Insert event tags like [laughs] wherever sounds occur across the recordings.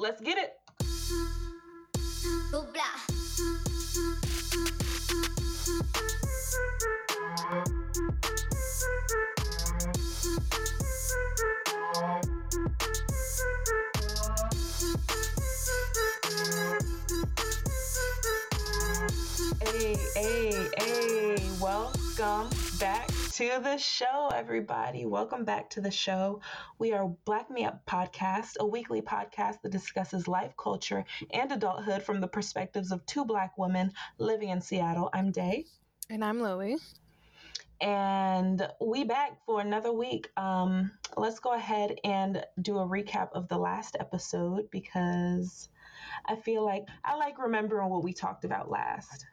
let's get it. To the show, everybody. Welcome back to the show. We are Black Me Up Podcast, a weekly podcast that discusses life, culture, and adulthood from the perspectives of two Black women living in Seattle. I'm Day. And I'm Lily. And we back for another week. Um, let's go ahead and do a recap of the last episode because I feel like I like remembering what we talked about last.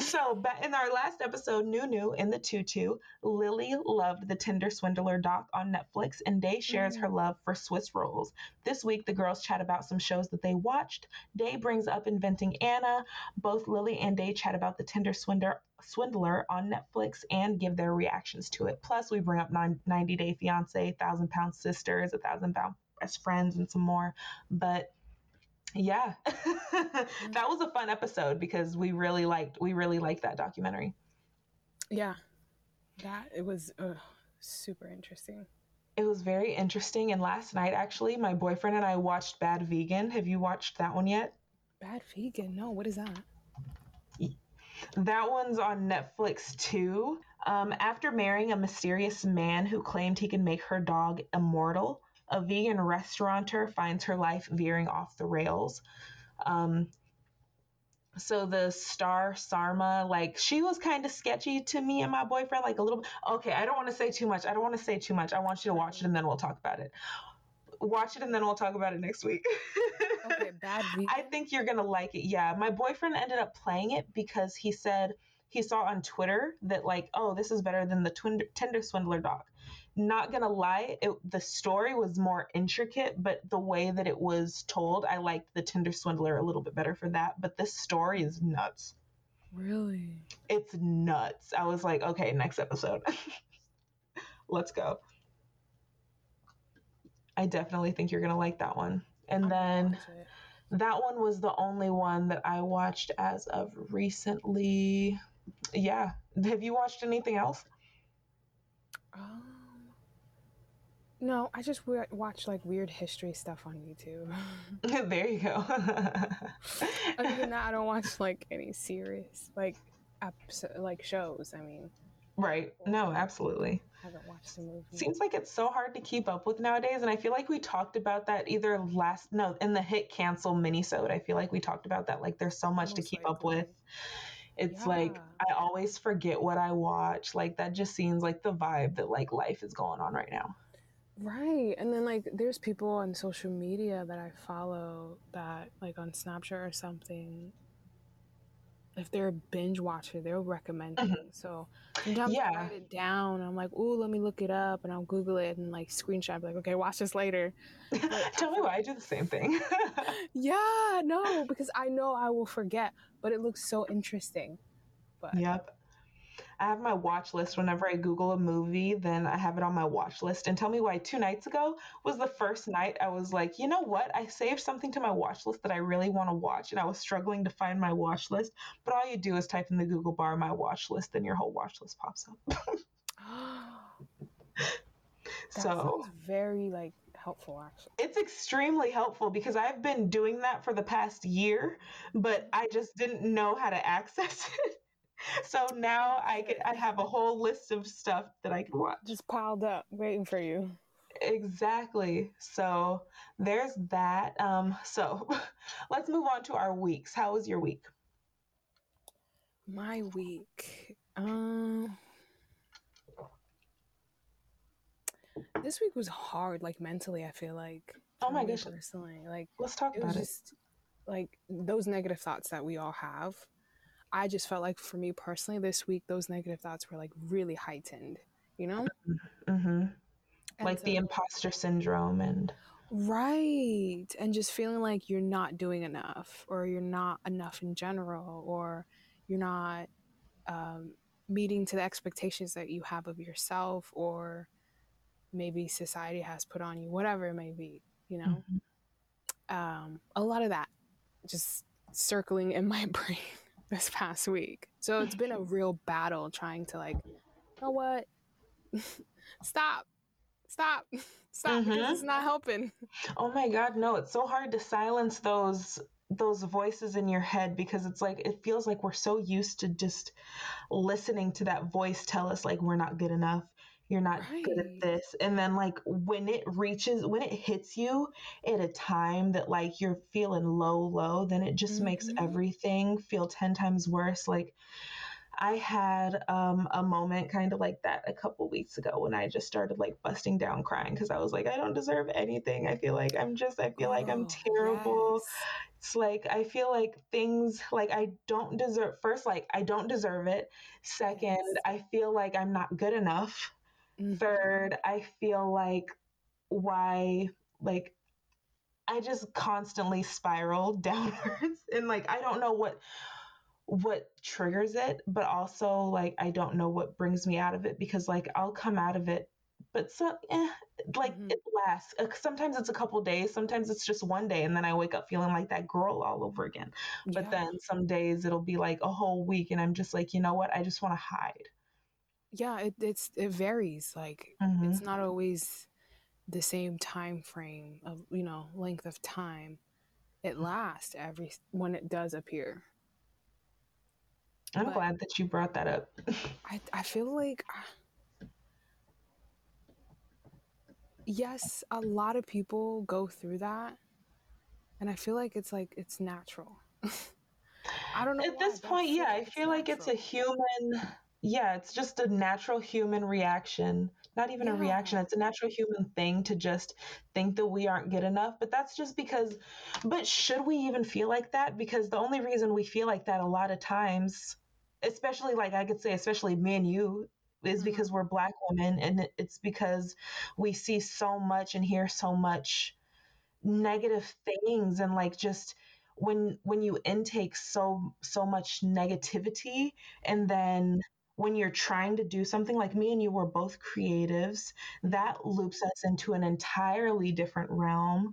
So, but in our last episode, Nunu in the Tutu, Lily loved the Tinder Swindler doc on Netflix, and Day shares mm. her love for Swiss rolls. This week, the girls chat about some shows that they watched. Day brings up Inventing Anna. Both Lily and Day chat about the Tinder Swindler, Swindler on Netflix and give their reactions to it. Plus, we bring up 90 Day Fiance, Thousand Pound Sisters, A Thousand Pound Best Friends, and some more. But yeah. [laughs] That was a fun episode because we really liked we really liked that documentary. Yeah. That it was uh, super interesting. It was very interesting. And last night actually my boyfriend and i watched bad vegan. Have you watched that one yet? Bad vegan? No what is that? That one's on netflix too. Um, after marrying a mysterious man who claimed he can make her dog immortal a vegan restaurateur finds her life veering off the rails. Um, so the star Sarma, like she was kind of sketchy to me and my boyfriend, like a little. Okay, I don't want to say too much. I don't want to say too much. I want you to watch it and then we'll talk about it. Watch it and then we'll talk about it next week. [laughs] okay, bad. Vegan. I think you're gonna like it. Yeah, my boyfriend ended up playing it because he said he saw on Twitter that like, oh, this is better than the Tinder, Tinder Swindler doc. Not gonna lie, it, the story was more intricate, but the way that it was told, I liked the Tinder Swindler a little bit better for that. But this story is nuts. Really? It's nuts. I was like, okay, next episode. [laughs] Let's go. I definitely think you're gonna like that one. And then that one was the only one that I watched as of recently yeah. Have you watched anything else? Um, no, I just we- watch like weird history stuff on YouTube. [laughs] [laughs] there you go. [laughs] Other than that, I don't watch like any serious like episode, like shows. I mean, right? No, absolutely. I haven't watched the movie. Seems like it's so hard to keep up with nowadays, and I feel like we talked about that either last no in the hit cancel minisode. I feel like we talked about that. Like, there's so much Most to keep likely. up with it's yeah. like I always forget what I watch. Like that just seems like the vibe that like life is going on right now. Right. And then like there's people on social media that I follow that like on Snapchat or something if they're a binge watcher, they'll recommend mm-hmm. things. So sometimes yeah. I write it down. I'm like, oh, let me look it up, and I'll Google it and like screenshot. Like, okay, watch this later. [laughs] Tell me why I do the same thing. [laughs] yeah, no, because I know I will forget, but it looks so interesting. But yep. I have my watch list whenever I Google a movie, then I have it on my watch list. And tell me why two nights ago was the first night I was like, you know what? I saved something to my watch list that I really want to watch. And I was struggling to find my watch list. But all you do is type in the Google bar my watch list, and your whole watch list pops up. [laughs] [gasps] so very like helpful actually it's extremely helpful because i've been doing that for the past year but i just didn't know how to [laughs] access it [laughs] so now I could I have a whole list of stuff that I can watch. Just piled up, waiting for you. Exactly. So there's that. Um, so [laughs] let's move on to our weeks. How was your week? My week. Um this week was hard, like mentally, I feel like. Oh my gosh. Personally. Like let's talk about it. Just, like those negative thoughts that we all have I just felt like for me personally this week, those negative thoughts were like really heightened, you know? Mm-hmm. Like so, the imposter syndrome and. Right. And just feeling like you're not doing enough or you're not enough in general or you're not um, meeting to the expectations that you have of yourself or maybe society has put on you, whatever it may be, you know? Mm-hmm. um, a lot of that just circling in my [laughs] brain this past week. So it's been a real battle trying to like, you know what? [laughs] stop, stop, [laughs] stop, mm-hmm. because it's not helping. Oh my God, no! It's so hard to silence those those voices in your head because it's like it feels like we're so used to just listening to that voice tell us like we're not good enough you're not right. good at this and then like when it reaches when it hits you at a time that like you're feeling low low then it just mm-hmm. makes everything feel 10 times worse like I had um, a moment kind of like that a couple weeks ago when I just started like busting down crying because I was like, I don't deserve anything. I feel like I'm just, I feel oh, like I'm oh, terrible. Yes. It's like, I feel like things like I don't deserve, first, like I don't deserve it. Second, yes. I feel like I'm not good enough. Mm-hmm. Third, I feel like why, like, I just constantly spiral [laughs] downwards and like I don't know what what triggers it, but also like I don't know what brings me out of it because like I'll come out of it, but so eh, like mm-hmm. it lasts. Uh, sometimes it's a couple days, sometimes it's just one day, and then I wake up feeling like that girl all over again. But yeah. then some days it'll be like a whole week, and I'm just like, you know what? I just want to hide. Yeah, it, it's it varies. Like mm-hmm. it's not always the same time frame of you know length of time. It lasts every when it does appear. I'm but glad that you brought that up. I, I feel like, uh, yes, a lot of people go through that. And I feel like it's like, it's natural. [laughs] I don't know. At this point, yeah, I feel like it's a human, yeah, it's just a natural human reaction. Not even yeah. a reaction, it's a natural human thing to just think that we aren't good enough. But that's just because, but should we even feel like that? Because the only reason we feel like that a lot of times especially like I could say, especially me and you, is mm-hmm. because we're black women and it's because we see so much and hear so much negative things and like just when when you intake so so much negativity and then when you're trying to do something like me and you were both creatives that loops us into an entirely different realm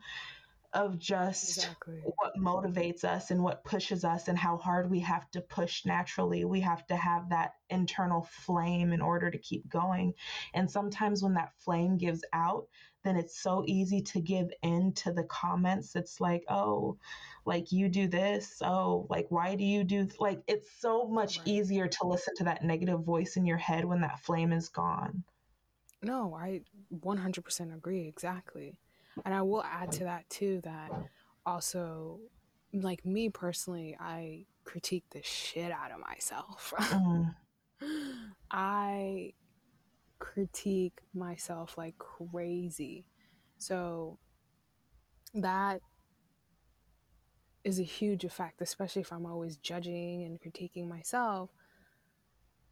of just exactly. what motivates us and what pushes us and how hard we have to push naturally. We have to have that internal flame in order to keep going. And sometimes when that flame gives out, then it's so easy to give in to the comments. It's like, oh, like you do this. Oh, like why do you do th-? like it's so much right. easier to listen to that negative voice in your head when that flame is gone. No, I 100% agree exactly. And I will add to that too that also, like me personally, I critique the shit out of myself. Mm. [laughs] I critique myself like crazy. So that is a huge effect, especially if I'm always judging and critiquing myself.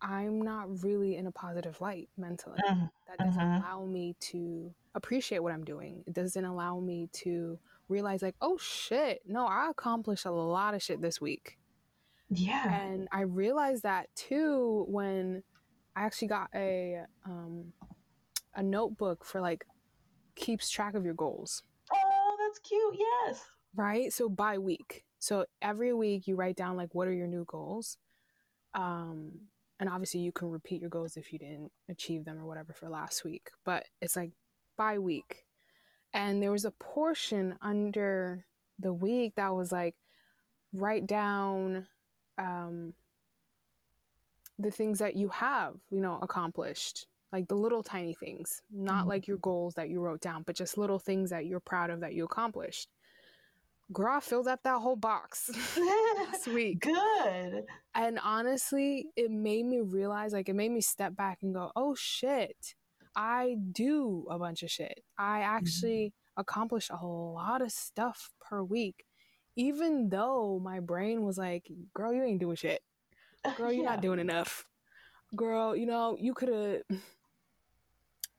I'm not really in a positive light mentally. Mm-hmm. That doesn't mm-hmm. allow me to appreciate what I'm doing. It doesn't allow me to realize, like, oh shit, no, I accomplished a lot of shit this week. Yeah. And I realized that too when I actually got a um, a notebook for like keeps track of your goals. Oh, that's cute. Yes. Right. So by week. So every week you write down like what are your new goals. Um, and obviously you can repeat your goals if you didn't achieve them or whatever for last week. But it's like by week. And there was a portion under the week that was like, write down um, the things that you have, you know, accomplished, like the little tiny things, not mm-hmm. like your goals that you wrote down, but just little things that you're proud of that you accomplished. Girl, I filled up that whole box [laughs] last [laughs] week. Good. And honestly, it made me realize, like, it made me step back and go, oh shit, I do a bunch of shit. I actually mm-hmm. accomplish a lot of stuff per week, even though my brain was like, girl, you ain't doing shit. [laughs] Girl, you're yeah. not doing enough. Girl, you know, you could have, [sighs]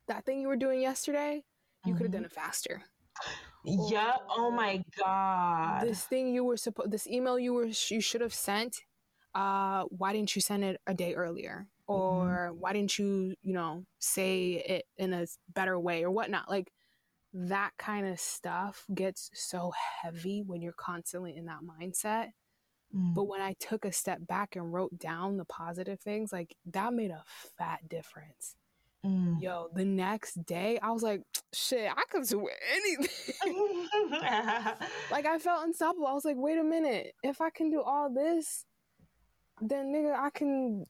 that thing you were doing yesterday, you mm-hmm. could have done it faster. Yeah. Oh my god. This thing you were supposed, this email you were you should have sent. Uh, why didn't you send it a day earlier? Mm-hmm. or mm-hmm. why didn't you you know say it in a better way or whatnot like that kind of stuff gets so heavy when you're constantly in that mindset. Mm. But when I took a step back and wrote down the positive things, like that made a fat difference. Mm. Yo, the next day I was like, shit, I could do anything. [laughs] like I felt unstoppable. I was like, wait a minute, if I can do all this, then nigga, I can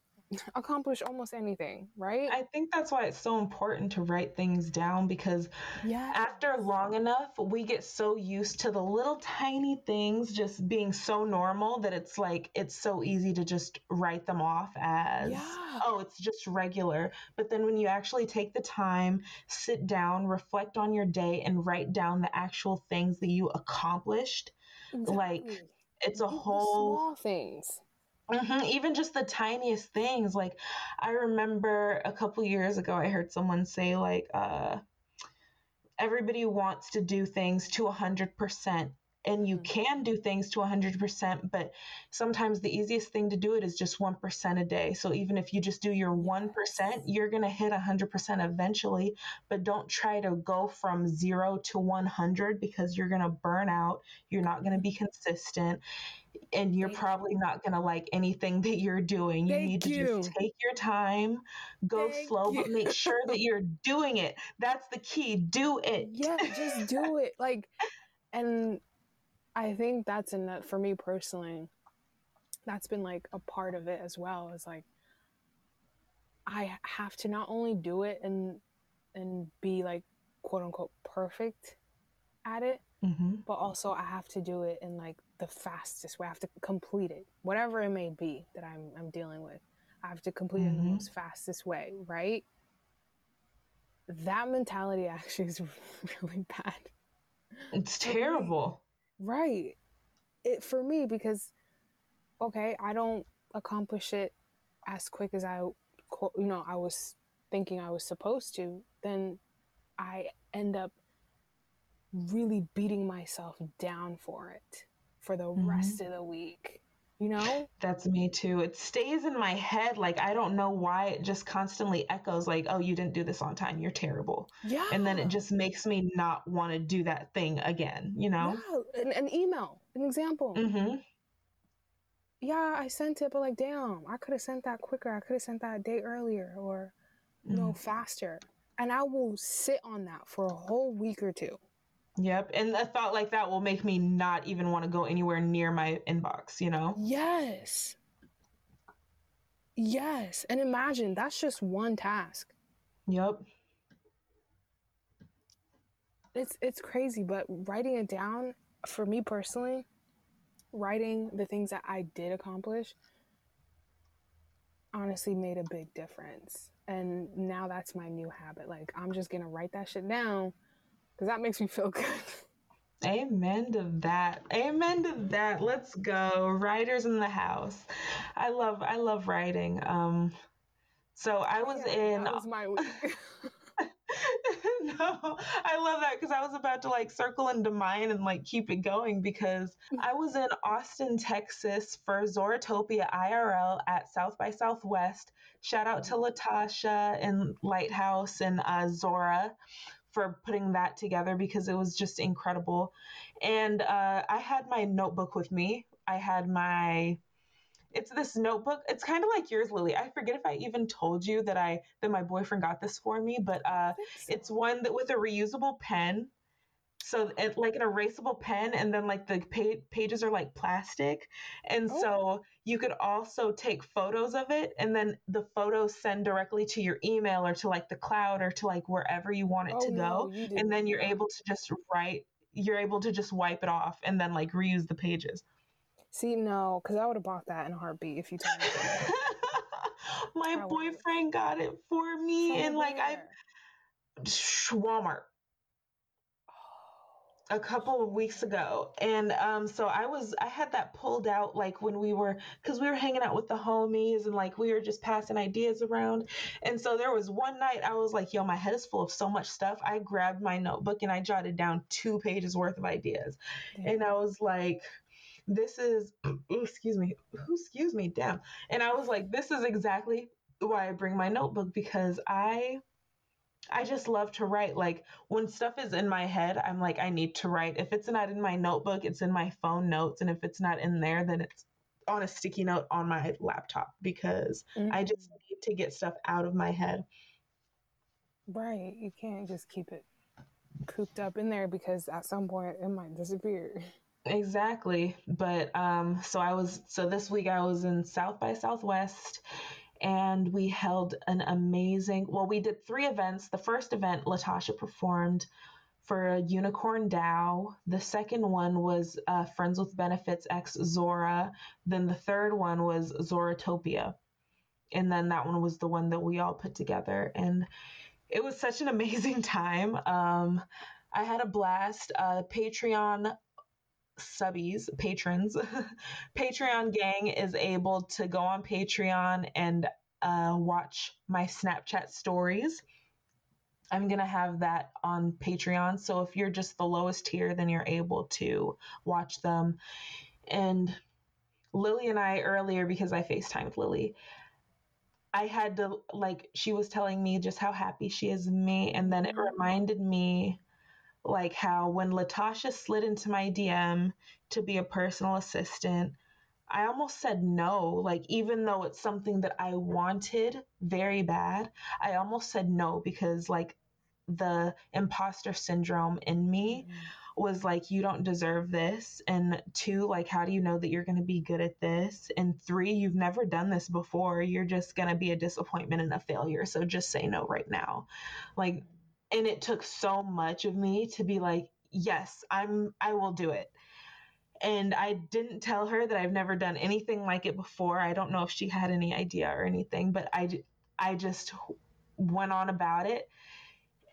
accomplish almost anything, right? I think that's why it's so important to write things down because yes. after long enough, we get so used to the little tiny things just being so normal that it's like it's so easy to just write them off as yeah. oh, it's just regular. But then when you actually take the time, sit down, reflect on your day and write down the actual things that you accomplished, exactly. like it's a whole small things Mm-hmm. Even just the tiniest things. Like I remember a couple years ago, I heard someone say like, uh, everybody wants to do things to a hundred percent and you mm-hmm. can do things to 100% but sometimes the easiest thing to do it is just 1% a day so even if you just do your 1% you're going to hit 100% eventually but don't try to go from 0 to 100 because you're going to burn out you're not going to be consistent and you're probably not going to like anything that you're doing. You Thank need to you. just take your time, go Thank slow, you. but make sure that [laughs] you're doing it. That's the key. Do it. Yeah, just do it. Like, and I think that's enough for me personally. That's been like a part of it as well. Is like, I have to not only do it and and be like quote unquote perfect at it, mm-hmm. but also I have to do it in like the fastest way. I have to complete it, whatever it may be that I'm I'm dealing with. I have to complete mm-hmm. it in the mm-hmm. most fastest way, right? That mentality [laughs] actually is [laughs] really bad. It's terrible. Right. It for me because okay, I don't accomplish it as quick as I you know, I was thinking I was supposed to, then I end up really beating myself down for it for the mm-hmm. rest of the week. You know? That's me too. It stays in my head. Like, I don't know why it just constantly echoes, like, oh, you didn't do this on time. You're terrible. Yeah. And then it just makes me not want to do that thing again, you know? Yeah. An, an email, an example. Mm-hmm. Yeah, I sent it, but like, damn, I could have sent that quicker. I could have sent that a day earlier or, you know, mm. faster. And I will sit on that for a whole week or two. Yep. And a thought like that will make me not even want to go anywhere near my inbox, you know? Yes. Yes. And imagine that's just one task. Yep. It's it's crazy, but writing it down for me personally, writing the things that I did accomplish honestly made a big difference. And now that's my new habit. Like I'm just going to write that shit down because that makes me feel good. Amen to that. Amen to that. Let's go. Writers in the house. I love I love writing. Um so I was yeah, in That was my week. [laughs] no, I love that because I was about to like circle into mine and like keep it going because [laughs] I was in Austin, Texas for Zoratopia IRL at South by Southwest. Shout out to Latasha and Lighthouse and uh, Zora for putting that together because it was just incredible. And uh, I had my notebook with me. I had my it's this notebook. It's kind of like yours, Lily. I forget if I even told you that I that my boyfriend got this for me, but uh, so. it's one that with a reusable pen so it's like an erasable pen and then like the pa- pages are like plastic. And oh. so you could also take photos of it and then the photos send directly to your email or to like the cloud or to like wherever you want it oh, to go. and then you're able to just write you're able to just wipe it off and then like reuse the pages. See no because i would have bought that in a heartbeat if you told me [laughs] my boyfriend got it for me From and like i Walmart a couple of weeks ago and um so i was i had that pulled out like when we were because we were hanging out with the homies and like we were just passing ideas around and so there was one night i was like yo my head is full of so much stuff. I grabbed my notebook and i jotted down two pages worth of ideas and i was like this is [clears throat] excuse me Who excuse me damn and i was like this is exactly why i bring my notebook because i I just love to write. Like when stuff is in my head, I'm like, I need to write. If it's not in my notebook, it's in my phone notes. And if it's not in there, then it's on a sticky note on my laptop because mm-hmm. I just need to get stuff out of my head. Right. You can't just keep it cooped up in there because at some point it might disappear. [laughs] Exactly. But um so I was so this week I was in South by Southwest and we held an amazing well we did three events. The first event Latasha performed for Unicorn DAO. The second one was uh, Friends with Benefits X Zora. Then the third one was Zoratopia. And then that one was the one that we all put together. And it was such an amazing [laughs] time. Um, I had a blast. Uh, Patreon subbies, patrons, [laughs] Patreon gang is able to go on Patreon and uh, watch my Snapchat stories. I'm going to have that on Patreon. So if you're just the lowest tier, then you're able to watch them. And Lily and I earlier, because I FaceTime with Lily, I had to, like, she was telling me just how happy she is me. And then it mm-hmm. reminded me like how when Latasha slid into my DM to be a personal assistant, I almost said no. Like, even though it's something that I wanted very bad, I almost said no because, like, the imposter syndrome in me mm-hmm. was like, you don't deserve this. And two, like, how do you know that you're going to be good at this? And three, you've never done this before. You're just going to be a disappointment and a failure. So just say no right now. Like, and it took so much of me to be like yes i'm i will do it. And i didn't tell her that i've never done anything like it before. I don't know if she had any idea or anything but i i just went on about it.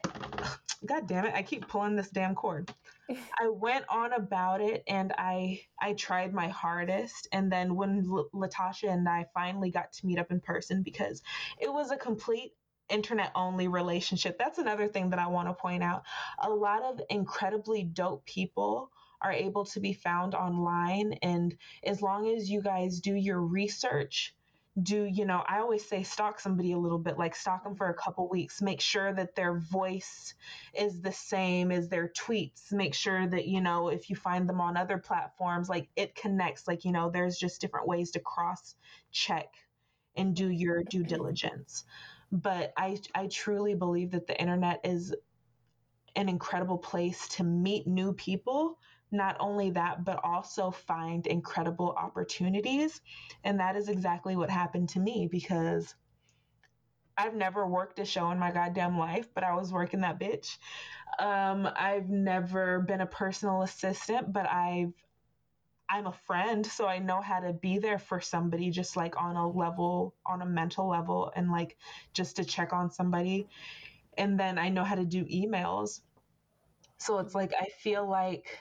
[sighs] God damn it i keep pulling this damn cord. [laughs] I went on about it and i i tried my hardest. And then when L- latasha and i finally got to meet up in person because it was a complete internet only relationship. That's another thing that I want to point out. A lot of incredibly dope people are able to be found online. And as long as you guys do your research, do you know i always say stalk somebody a little bit like stalk them for a couple weeks make sure that their voice is the same as their tweets make sure that you know if you find them on other platforms like it connects like you know there's just different ways to cross check and do your due diligence but I I truly believe that the internet is an incredible place to meet new people. Not only that, but also find incredible opportunities. And that is exactly what happened to me because I've never worked a show in my goddamn life, but I was working that bitch. Um, I've never been a personal assistant, but I've I'm a friend, so I know how to be there for somebody just like on a level, on a mental level, and like just to check on somebody. And then I know how to do emails. So it's like, I feel like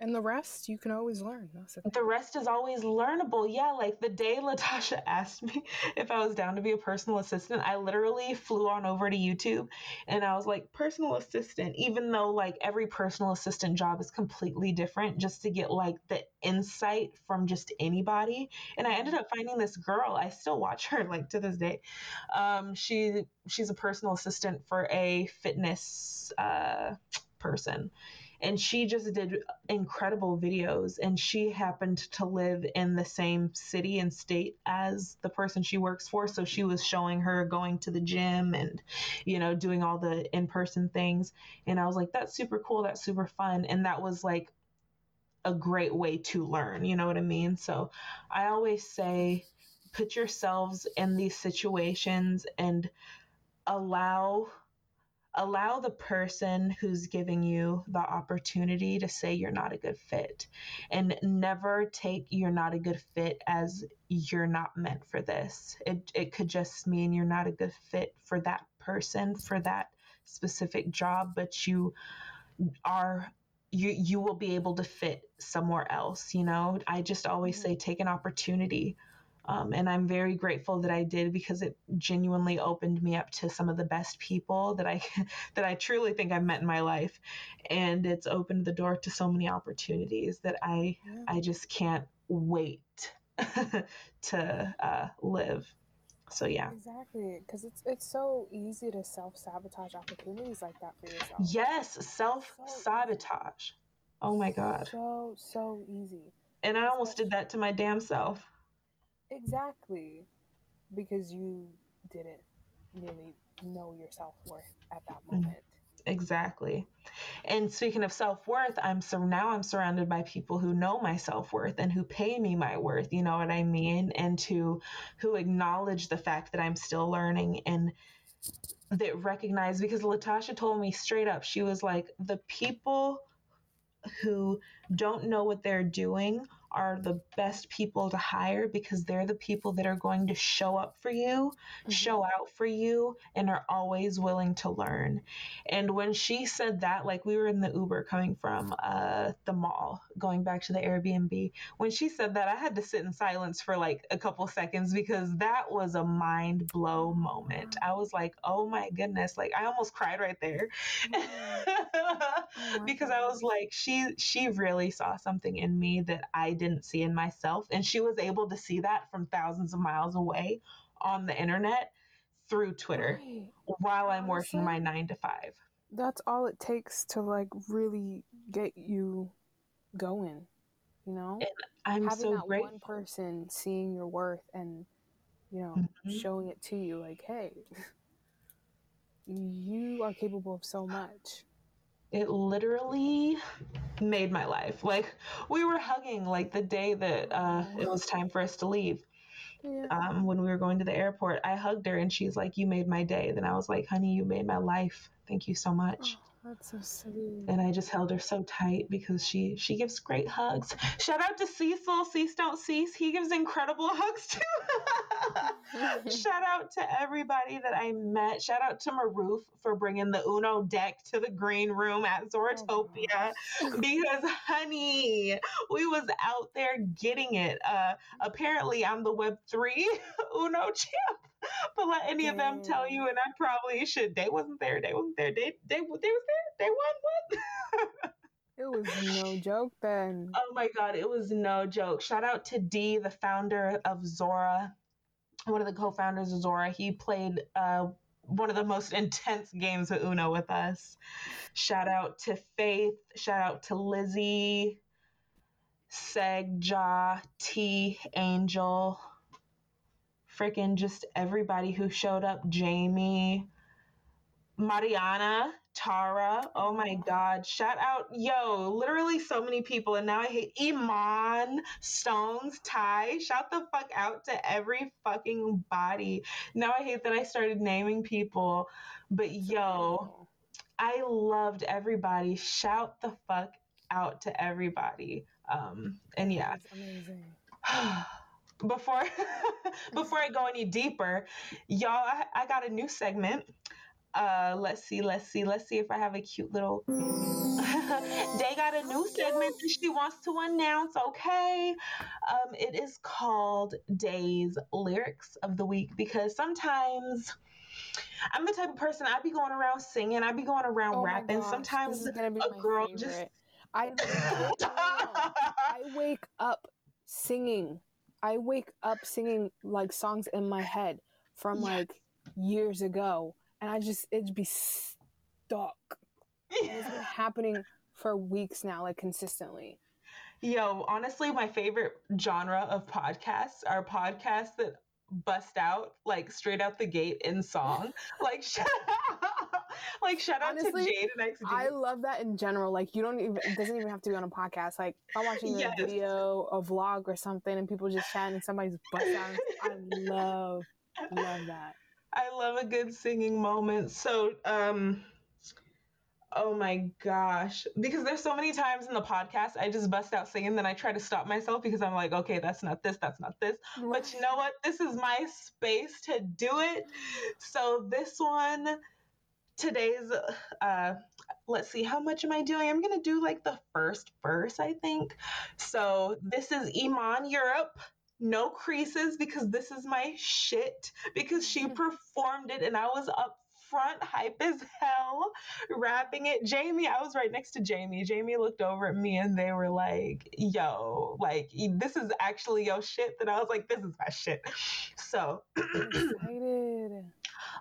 and the rest you can always learn. The, the rest is always learnable. Yeah, like the day Latasha [laughs] asked me if I was down to be a personal assistant, I literally flew on over to YouTube and I was like, personal assistant, even though like every personal assistant job is completely different, just to get like the insight from just anybody. And I ended up finding this girl. I still watch her like to this day. Um, she she's a personal assistant for a fitness uh, person and she just did incredible videos and she happened to live in the same city and state as the person she works for. So she was showing her going to the gym and you know doing all the in-person things. And i was like that's super cool. That's super fun. And that was like a great way to learn you know what i mean? So i always say put yourselves in these situations and allow allow the person who's giving you the opportunity to say you're not a good fit and never take you're not a good fit as you're not meant for this. It, it could just mean you're not a good fit for that person for that specific job but you are you you will be able to fit somewhere else you know? I just always mm-hmm. say take an opportunity um, and I'm very grateful that I did because it genuinely opened me up to some of the best people that I [laughs] that I truly think I've met in my life, and it's opened the door to so many opportunities that I yeah. I just can't wait [laughs] to uh, live. So yeah. Exactly, because it's it's so easy to self sabotage opportunities like that for yourself. Yes, self sabotage. Oh my god. So so easy. And I almost did that to my damn self. Exactly, because you didn't really know your self worth at that Mm. moment. Exactly. And speaking of self worth, I'm so now I'm surrounded by people who know my self worth and who pay me my worth. You know what I mean? And to who acknowledge the fact that I'm still learning and that recognize because Latasha told me straight up, she was like, the people who don't know what they're doing are the best people to hire because they're the people that are going to show up for you, Mhm. show out for you, and are always willing to learn. And when she said that, like we were in the Uber coming from uh, the mall, going back to the Airbnb, when she said that, I had to sit in silence for like a couple seconds because that was a mind blow moment. I was like, oh my goodness, like I almost cried right there. Oh [laughs] because I was like, she she really saw something in me that I didn't see in myself, and she was able to see that from thousands of miles away on the internet through Twitter Right. while I'm working my nine to five. That's all it takes to like really get you going. You know, And I'm having so that grateful. one person seeing your worth and you know Mhm. showing it to you, like, hey, [laughs] you are capable of so much. It literally made my life. Like we were hugging like the day that uh, it was time for us to leave. Yeah. um, when we were going to the airport, I hugged her and she's like, You made my day. Then I was like, Honey, you made my life. Thank you so much. Oh, that's so sweet. And I just held her so tight because she she gives great hugs. Shout out to Cecil, Cease Don't Cease. He gives incredible hugs too. [laughs] [laughs] [laughs] Shout out to everybody that I met. Shout out to Maroof for bringing the Uno deck to the green room at Oh, Zoratopia gosh. [laughs] because honey we was out there getting it. Uh apparently i'm the web 3 uno champ but let any of them tell you and i probably should. They wasn't there. They wasn't there. They they, they was there. They won what It was no joke then. oh my god it was no joke. Shout out to d the founder of zora one of the co-founders of zora. He played uh one of the most [laughs] intense games of uno with us. Shout out to faith. Shout out to lizzie. Segja, T, Angel, freaking just everybody who showed up. Jamie, Mariana, Tara. Oh my God. Shout out. Yo, literally so many people. And now I hate Iman, Stones, Ty. Shout the fuck out to every fucking body. Now I hate that I started naming people. But yo. I loved everybody. Shout the fuck out to everybody. Um, and yeah, That's amazing. [sighs] before [laughs] before I go any deeper, y'all, I, I got a new segment. Uh, let's see, let's see, let's see if I have a cute little. [laughs] they got a new segment that she wants to announce. Okay, um, it is called Day's lyrics of the week because sometimes I'm the type of person I'd be going around singing, I'd be going around Oh rapping. gosh, Sometimes a girl favorite. just I. [laughs] I wake up singing. I wake up singing like songs in my head from like years ago, and I just it'd be stuck. And it's been [laughs] happening for weeks now, like consistently. Yo, honestly, my favorite genre of podcasts are podcasts that bust out like straight out the gate in song. [laughs] Like, sh- like shout out Honestly, to Jade and XD. I love that in general. Like you don't even it doesn't even have to be on a podcast. Like I'm watching a Yes. video, a vlog or something, and people just chatting and somebody's bust out. I love love that. I love a good singing moment. So, um, oh my gosh, because there's so many times in the podcast I just bust out singing, then I try to stop myself because I'm like, okay, that's not this, that's not this. But you know what? This is my space to do it. So this one, today's, uh, let's see, how much am I doing? I'm gonna do like the first verse, I think. So this is Iman Europe. No creases because this is my shit because she [laughs] performed it and I was up front hype as hell, rapping it. Jamie, I was right next to Jamie. Jamie looked over at me and they were like, yo, like, this is actually your shit. That I was like, this is my shit. So [clears throat] excited.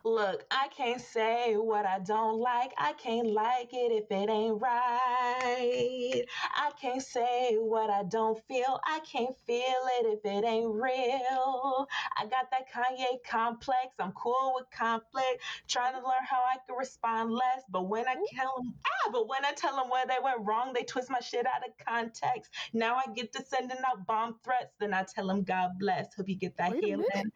Look, I can't say what I don't like. I can't like it if it ain't right. I can't say what I don't feel. I can't feel it if it ain't real. I got that Kanye complex. I'm cool with conflict. Trying to learn how I can respond less. But when I tell them, ah, but when I tell them where they went wrong, they twist my shit out of context. Now I get to sending out bomb threats. Then I tell them, God bless. Hope you get that healing.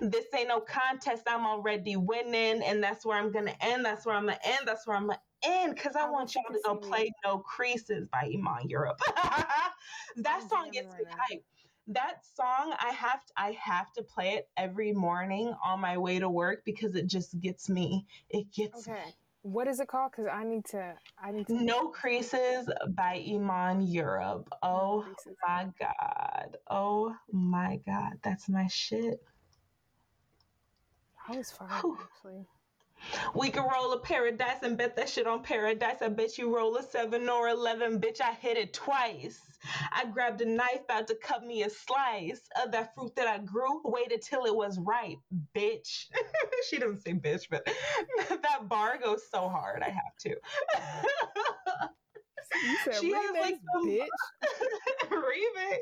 This ain't no contest. I'm already winning, and that's where I'm gonna end. That's where I'm gonna end. That's where I'm gonna end because I, I want y'all to go play me. "No Creases" by Iman Europe. [laughs] that song gets me hyped. That song, I have to, I have to play it every morning on my way to work because it just gets me. It gets okay. me. What is it called? Because I need to. I need to. No creases by Iman Europe. Oh no my god. Oh my god. That's my shit. I was fine actually. We can roll a paradise and bet that shit on paradise. I bet you roll a seven or eleven, bitch. I hit it twice. I grabbed a knife out to cut me a slice of that fruit that I grew. Waited till it was ripe, bitch. [laughs] she doesn't say bitch, but [laughs] that bar goes so hard. I have to. She has like the, bitch. [laughs] remix.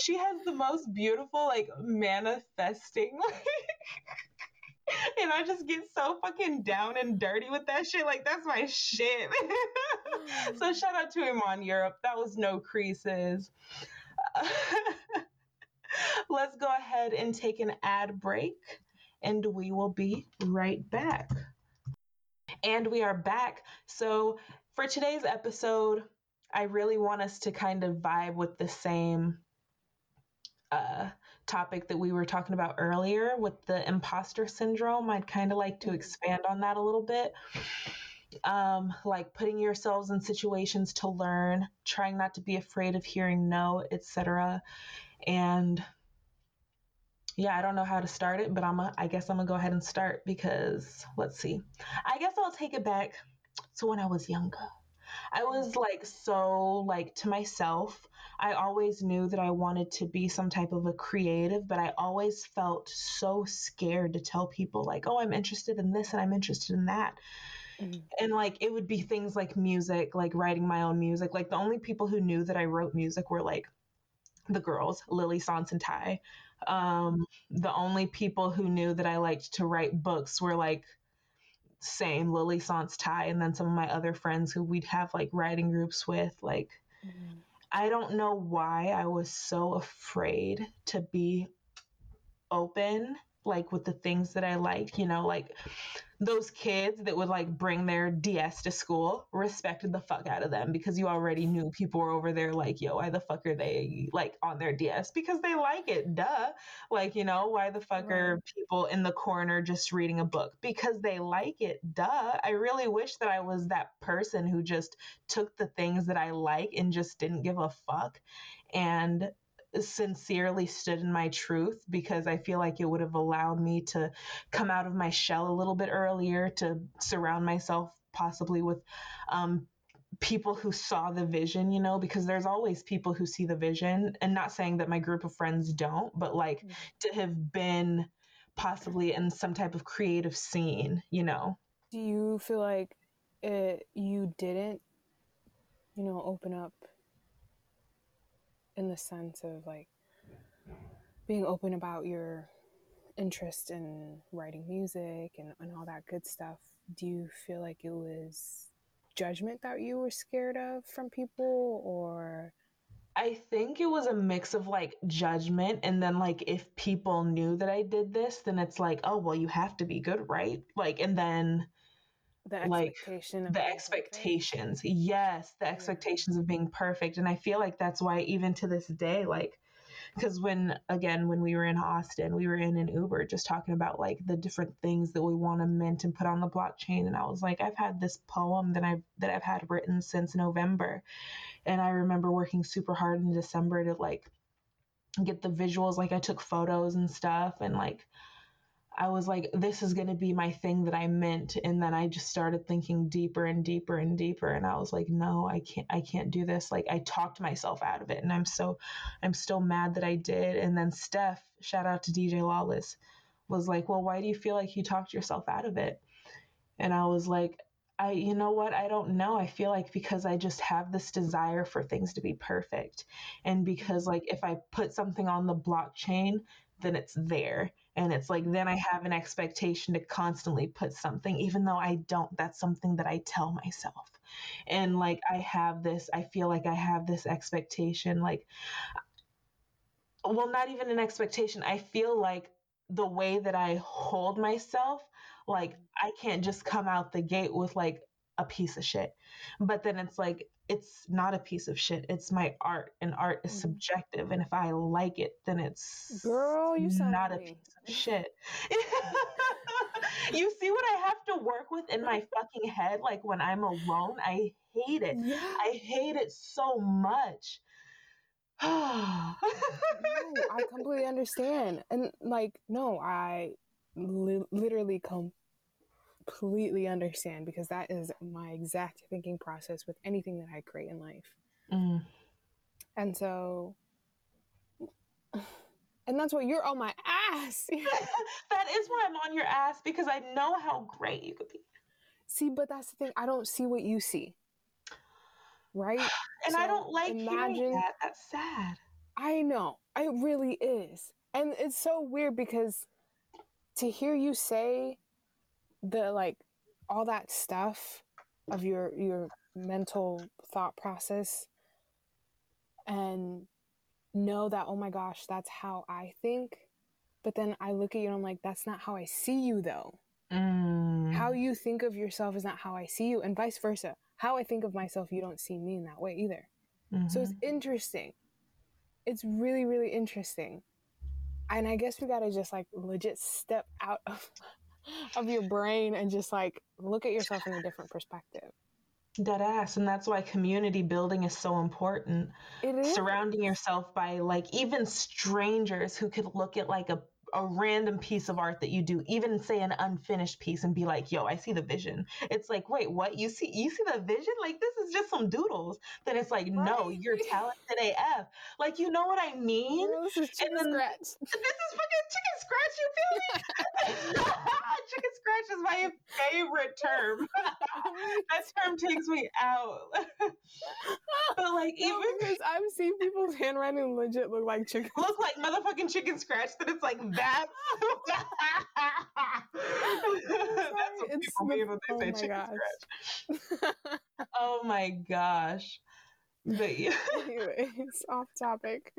She has the most beautiful like manifesting like [laughs] and I just get so fucking down and dirty with that shit. Like that's my shit. [laughs] so shout out to Iman Europe. That was no creases. [laughs] Let's go ahead and take an ad break, and we will be right back. And we are back. So for today's episode, I really want us to kind of vibe with the same uh, topic that we were talking about earlier with the imposter syndrome. I'd kind of like to mm-hmm. expand on that a little bit. Um, like putting yourselves in situations to learn, trying not to be afraid of hearing no, etc. And yeah, I don't know how to start it, but I'm a, I guess I'm gonna go ahead and start because let's see. I guess I'll take it back to when I was younger. I was like so like to myself. I always knew that I wanted to be some type of a creative, but I always felt so scared to tell people like, "Oh, I'm interested in this and I'm interested in that." Mm-hmm. And like it would be things like music, like writing my own music. Like the only people who knew that I wrote music were like the girls, Lily, Sans, and Ty. Um, the only people who knew that I liked to write books were like same Lily Sans Ty and then some of my other friends who we'd have like writing groups with like mm-hmm. I don't know why I was so afraid to be open like with the things that I like, you know, like those kids that would like bring their DS to school respected the fuck out of them because you already knew people were over there like, yo, why the fuck are they like on their DS? Because they like it, duh. Like, you know, why the fuck are people in the corner just reading a book? Because they like it, duh. I really wish that I was that person who just took the things that I like and just didn't give a fuck. And sincerely stood in my truth because I feel like it would have allowed me to come out of my shell a little bit earlier, to surround myself possibly with um, people who saw the vision, you know, because there's always people who see the vision. And not saying that my group of friends don't, but like mm-hmm. to have been possibly in some type of creative scene, you know. Do you feel like it, you didn't, you know, open up in the sense of like being open about your interest in writing music and, and all that good stuff, do you feel like it was judgment that you were scared of from people or I think it was a mix of like judgment and then like if people knew that I did this, then it's like, oh well you have to be good, right? Like and then the expectation like the expectations perfect. yes the expectations of being perfect and i feel like that's why even to this day like because when again when we were in austin we were in an uber just talking about like the different things that we want to mint and put on the blockchain and i was like i've had this poem that i've that i've had written since november and i remember working super hard in december to like get the visuals like i took photos and stuff and like I was like, this is going to be my thing that I meant. And then I just started thinking deeper and deeper and deeper. And I was like, no, I can't, I can't do this. Like I talked myself out of it. And I'm so, I'm still mad that I did. And then Steph, shout out to DJ Lawless, was like, well, why do you feel like you talked yourself out of it? And I was like, I, you know what? I don't know. I feel like because I just have this desire for things to be perfect. And because, like, if I put something on the blockchain, then it's there and it's like then i have an expectation to constantly put something even though i don't that's something that i tell myself. And like i have this i feel like i have this expectation like well not even an expectation i feel like the way that i hold myself like i can't just come out the gate with like a piece of shit. But then it's like it's not a piece of shit. It's my art, and art is mm-hmm. subjective. And if I like it, then it's girl, you not a piece of shit. [laughs] you see what I have to work with in my fucking head? Like when I'm alone, I hate it. Yeah. I hate it so much. [sighs] no, I completely understand, and like, no, I li- literally come completely understand because that is my exact thinking process with anything that I create in life. Mm. And so, and that's why you're on my ass. [laughs] that is why I'm on your ass because I know how great you could be. See, but that's the thing. I don't see what you see. Right? [sighs] And so I don't like imagine that. That's sad. I know. It really is. And it's so weird because to hear you say the like all that stuff of your your mental thought process and know that oh my gosh that's how i think but then i look at you and i'm like that's not how i see you though mm. how you think of yourself is not how i see you and vice versa how i think of myself you don't see me in that way either mm-hmm. so it's mm-hmm. interesting it's really really interesting and i guess we gotta just like legit step out of of your brain and just like look at yourself in a different perspective. Dead ass. And that's why community building is so important. It is. Surrounding yourself by like even strangers who could look at like a a random piece of art that you do, even say an unfinished piece, and be like, "Yo, I see the vision." It's like, wait, what? You see, you see the vision? Like this is just some doodles. Then it's like, right. no, you're talented AF. Like you know what I mean? this is chicken then, scratch. This is fucking chicken scratch. You feel me? [laughs] chicken scratch is my favorite term. [laughs] Oh [laughs] that term takes me out. [laughs] but like no, even because I've seen people's handwriting legit look like chicken. Look like motherfucking chicken scratch. That it's like that that's that's what it's people mean when they oh say chicken gosh. scratch. oh my gosh. But yeah. Anyways, off topic.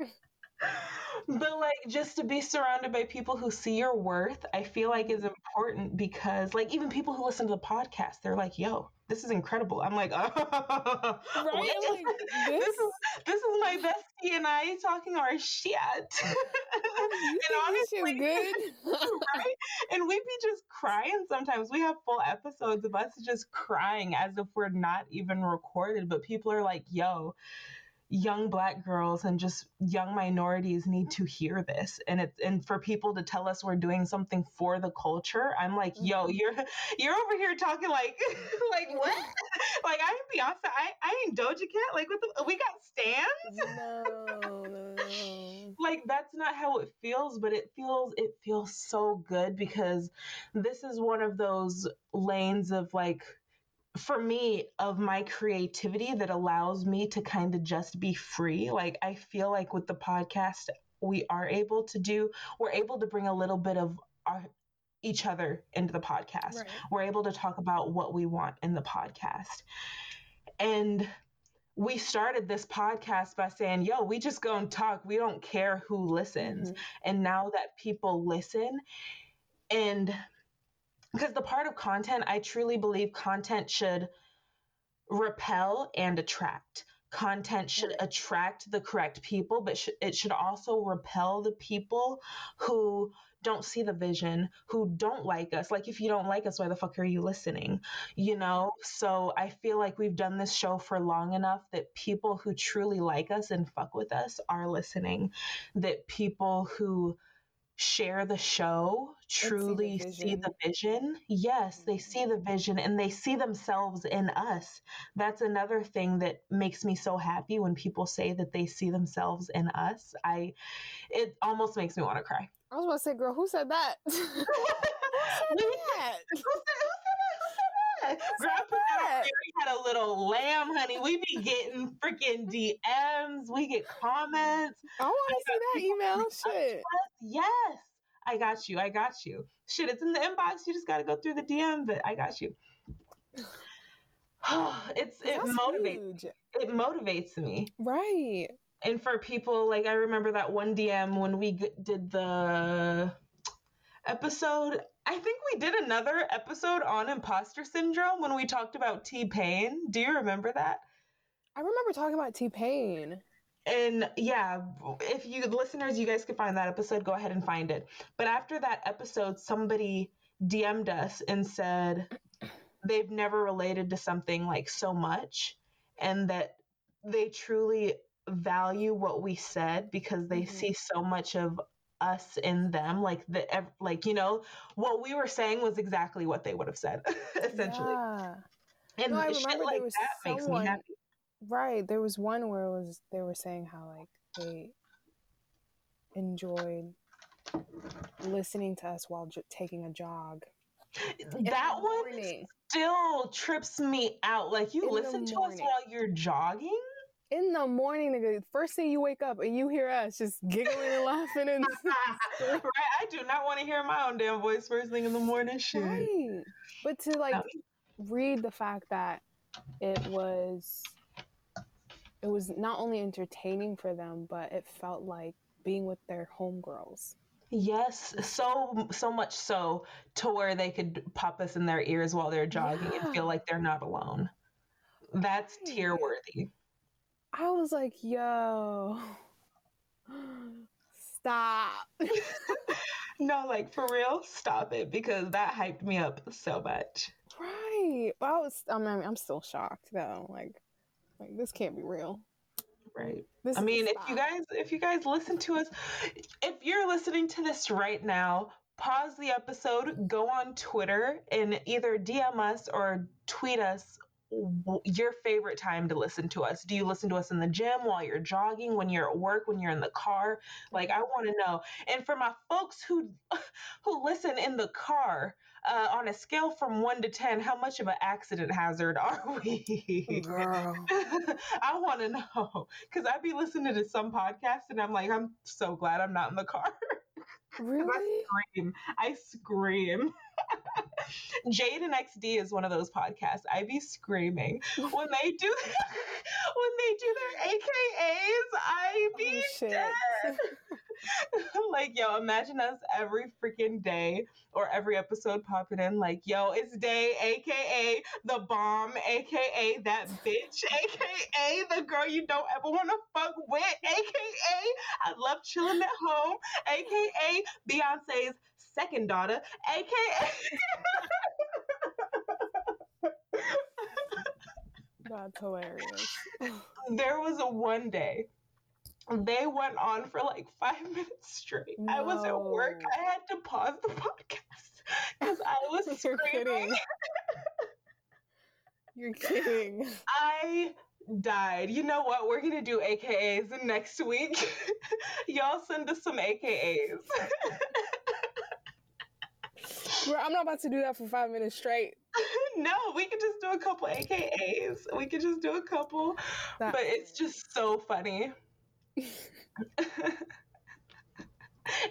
But like just to be surrounded by people who see your worth, I feel like is important because like even people who listen to the podcast, they're like, yo, this is incredible. I'm like, oh, [laughs] right? Like, this? this? is this is my [laughs] bestie and I talking our shit. [laughs] and honestly, good, right? And we be just crying sometimes. We have full episodes of us just crying as if we're not even recorded, but people are like, yo, young black girls and just young minorities need to hear this. And it's and for people to tell us we're doing something for the culture i'm like yo mm-hmm. you're [laughs] you're over here talking like [laughs] like what? Like i'm beyonce. I i ain't doja cat. Like what the, we got stands? No, [laughs] no. like that's not how it feels but it feels it feels so good because this is one of those lanes of like for me of my creativity that allows me to kind of just be free. Like I feel like with the podcast we are able to do we're able to bring a little bit of our each other into the podcast. Right. We're able to talk about what we want in the podcast. And we started this podcast by saying, yo, we just go and talk. We don't care who listens. Mm-hmm. And now that people listen and because the part of content, I truly believe content should repel and attract. Content should attract the correct people, but sh- it should also repel the people who don't see the vision, who don't like us. Like, if you don't like us, why the fuck are you listening? You know? So I feel like we've done this show for long enough that people who truly like us and fuck with us are listening, that people who share the show truly see the, see the vision. Yes, they see the mm-hmm. vision and they see themselves in us. That's another thing that makes me so happy when people say that they see themselves in us. I it almost makes me want to cry. I was about to say, girl, who said that? [laughs] [laughs] who said that? Who said, Grandpa [laughs] we had a little lamb, honey. We be getting freaking DMs. We get comments. I want to see that email. Shit. Yes. I got you. I got you. Shit, it's in the inbox. You just got to go through the DM, but I got you. [sighs] it's it That's motivates. Huge. It motivates me. Right. And for people like I remember that one DM when we g- did the episode I think we did another episode on imposter syndrome when we talked about T Pain. Do you remember that? I remember talking about T Pain. And yeah, if you listeners, you guys could find that episode, go ahead and find it. But after that episode, somebody DM'd us and said they've never related to something like so much and that they truly value what we said because they mm-hmm. see so much of us in them like the like you know what we were saying was exactly what they would have said [laughs] essentially. Yeah. and no, I remember like was that someone, makes me happy. Right there was one where it was they were saying how like they enjoyed listening to us while j- taking a jog that one still trips me out like you in listen to us while you're jogging in the morning, nigga, first thing you wake up and you hear us just giggling and laughing and [laughs] right. I do not want to hear my own damn voice first thing in the morning. Shit. Right. But to like no. read the fact that it was it was not only entertaining for them, but it felt like being with their homegirls. Yes, so so much so to where they could pop us in their ears while they're jogging yeah. and feel like they're not alone. That's tear worthy. I was like, yo, [gasps] stop. [laughs] no, like for real, stop it because that hyped me up so much. Right. But I was I mean I'm still shocked though. Like like this can't be real. Right. This I mean, if you guys if you guys listen to us if you're listening to this right now, pause the episode, go on Twitter and either DM us or tweet us your favorite time to listen to us. Do you listen to us in the gym while you're jogging, when you're at work, when you're in the car? Like I want to know. And for my folks who [laughs] who listen in the car, uh, on a scale from one to ten, how much of an accident hazard are [laughs] we? Girl. [laughs] I want to know because I'd be listening to some podcasts and I'm like, I'm so glad I'm not in the car. Really? I scream. I scream. Jade and XD is one of those podcasts. I be screaming when they do [laughs] when they do their AKAs. I be oh, dead. [laughs] like yo, imagine us every freaking day or every episode popping in like yo, it's day, aka the bomb, aka that bitch, [laughs] aka the girl you don't ever want to fuck with, aka I love chilling at home, aka Beyonce's second daughter, aka. [laughs] That's hilarious. [laughs] there was a one day they went on for like five [laughs] minutes straight. No. I was at work. I had to pause the podcast because I was You're screaming. Kidding. You're kidding. I died. You know what? We're gonna do AKAs next week. Y'all send us some AKAs. Bro, I'm not about to do that for five minutes straight. [laughs] no, we could just do a couple AKAs. We could just do a couple. That's... But it's just so funny. [laughs]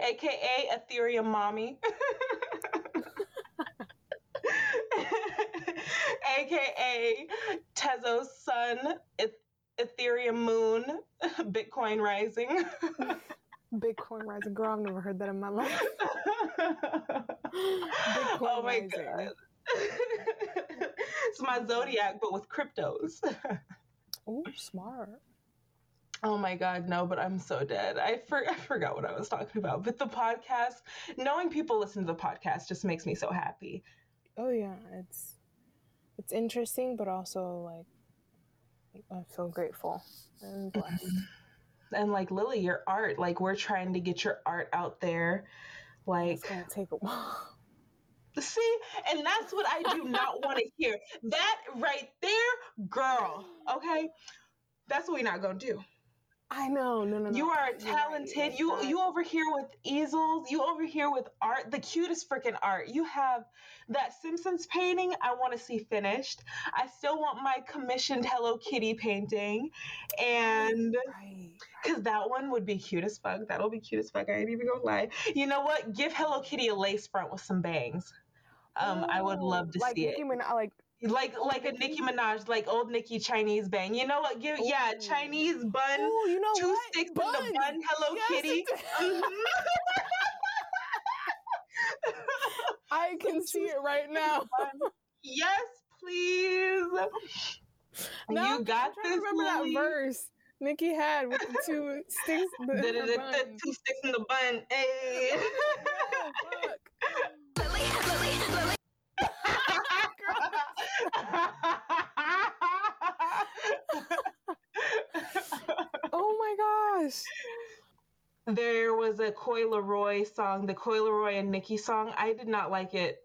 AKA Ethereum Mommy. [laughs] AKA Tezos Sun, Ethereum Moon, Bitcoin Rising. Bitcoin Rising. Girl, I've never heard that in my life. Bitcoin [laughs] oh my Rising. God. it's my zodiac, but with cryptos. [laughs] oh, smart. Oh my God, no, but I'm so dead. I, for, I forgot what I was talking about. But the podcast, knowing people listen to the podcast just makes me so happy. Oh yeah, it's it's interesting, but also like I feel grateful and blessed. [laughs] and like Lily, your art, like we're trying to get your art out there. Like It's gonna take a while. See, and that's what I do not want to hear. That right there, girl. Okay, that's what we're not gonna do. I know, no, no, no. You are right, talented. you you over here with easels. You over here with art, the cutest freaking art. You have that Simpsons painting. I want to see finished. I still want my commissioned Hello Kitty painting, and Right. Because that one would be cute as fuck. That'll be cute as fuck. I ain't even gonna lie. You know what? Give Hello Kitty a lace front with some bangs. Um, I would love to Oh, like see Nicki it. Minaj, like Like like a Nicki Minaj, like old Nicki Chinese bang. You know what? Give yeah, Chinese bun, oh, you know two what? sticks in the bun. Hello Yes, Kitty. it- Mhm. [laughs] [laughs] I can see it right now. yes, please. [laughs] Now you got this. to remember Lily. that verse Nicki had with the two sticks. The, Da- da- her da- da- bun. Two sticks in the bun. Hey. [laughs] Fuck. [laughs] Oh my gosh. there was a Coi Leray song, the Coi Leray and Nicki song. I did not like it.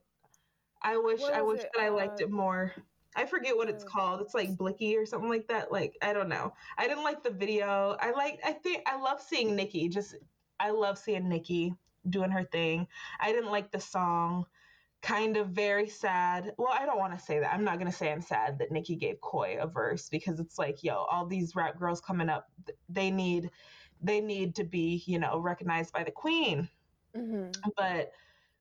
I wish I wish it? that I liked Uh, it more. I forget what it's uh, called. It's like Blicky or something like that. Like I don't know. I didn't like the video. I like I think I love seeing Nicki. Just I love seeing Nicki doing her thing. I didn't like the song. Kind of very sad. Well, I don't want to say that. I'm not gonna say I'm sad that Nicki gave Coi a verse because it's like, yo, all these rap girls coming up, they need they need to be, you know, recognized by the queen. mhm. But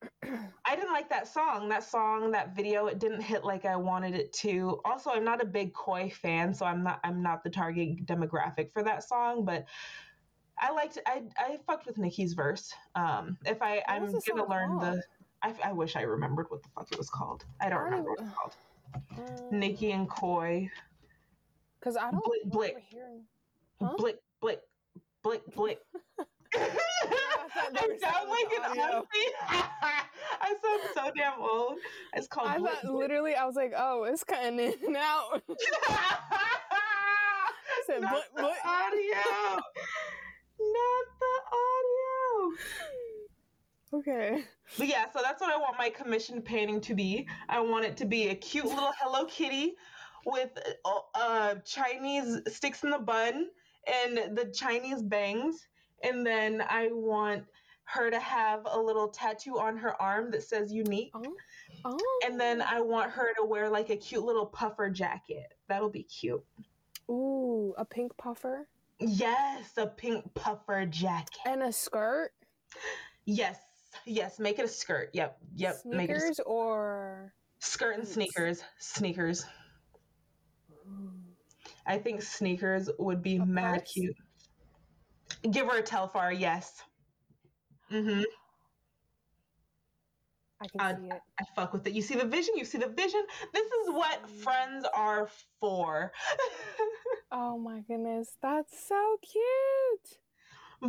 [clears throat] I didn't like that song. That song, that video, it didn't hit like I wanted it to. Also, I'm not a big Coi fan, so I'm not I'm not the target demographic for that song, but I liked I I fucked with Nicki's verse. Um if I What I'm gonna learn the? I, I wish I remembered what the fuck it was called. I don't I don't remember what it's called. Um, Nicki and Coi. Because I don't Blick, blick. remember hearing. Huh? Blick blick blick blick. [laughs] [laughs] thought they I were sound like an auntie. [laughs] I sound so damn old. It's called I thought literally, I was like, oh, it's cutting in and out. [laughs] [laughs] said, Not "Blick, the audio. Not the audio. [sighs] okay. But yeah, so that's what I want my commissioned painting to be. I want it to be a cute little Hello Kitty with uh, Chinese sticks in the bun and the Chinese bangs. And then I want her to have a little tattoo on her arm that says unique. Oh. Oh. And then oh. I want her to wear like a cute little puffer jacket. That'll be cute. Ooh, a pink puffer Yes, a pink puffer jacket. and a skirt. Yes, yes, make it a skirt. Yep, yep. Make it a Sneakers or. skirt and sneakers. Sneakers. I think sneakers would be A mad purse? cute. Give her a Telfar, yes. Mm-hmm. I can Uh, see it. I fuck with it. You see the vision? You see the vision? This is what friends are for. [laughs] Oh my goodness, that's so cute.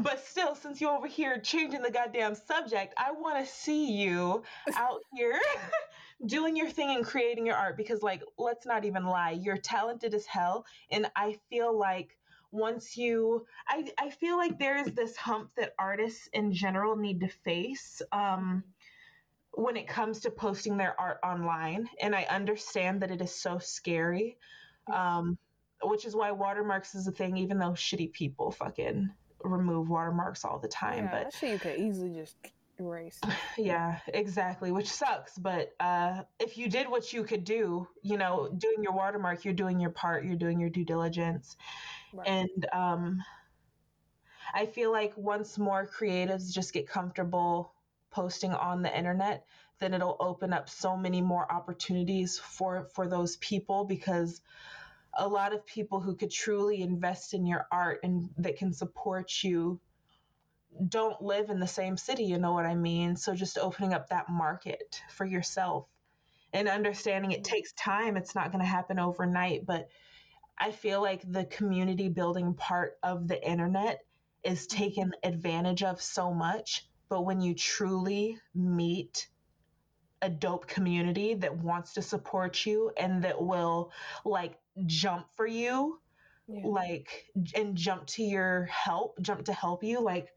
but still, since you're over here changing the goddamn subject, I want to see you [laughs] out here [laughs] doing your thing and creating your art because, like, let's not even lie, you're talented as hell. And I feel like once you, I, I feel like there is this hump that artists in general need to face. Um, when it comes to posting their art online and i understand that it is so scary um, which is why watermarks is a thing even though shitty people fucking remove watermarks all the time yeah, but that shit you could easily just erase. [laughs] yeah exactly which sucks but uh, if you did what you could do you know doing your watermark you're doing your part you're doing your due diligence Right. and um, i feel like once more creatives just get comfortable posting on the internet then it'll open up so many more opportunities for for those people because a lot of people who could truly invest in your art and that can support you don't live in the same city you know what i mean so just opening up that market for yourself and understanding it Mhm. takes time it's not going to happen overnight but I feel like the community building part of the internet is taken advantage of so much. But when you truly meet a dope community that wants to support you and that will like jump for you, yeah. like and jump to your help, jump to help you. Like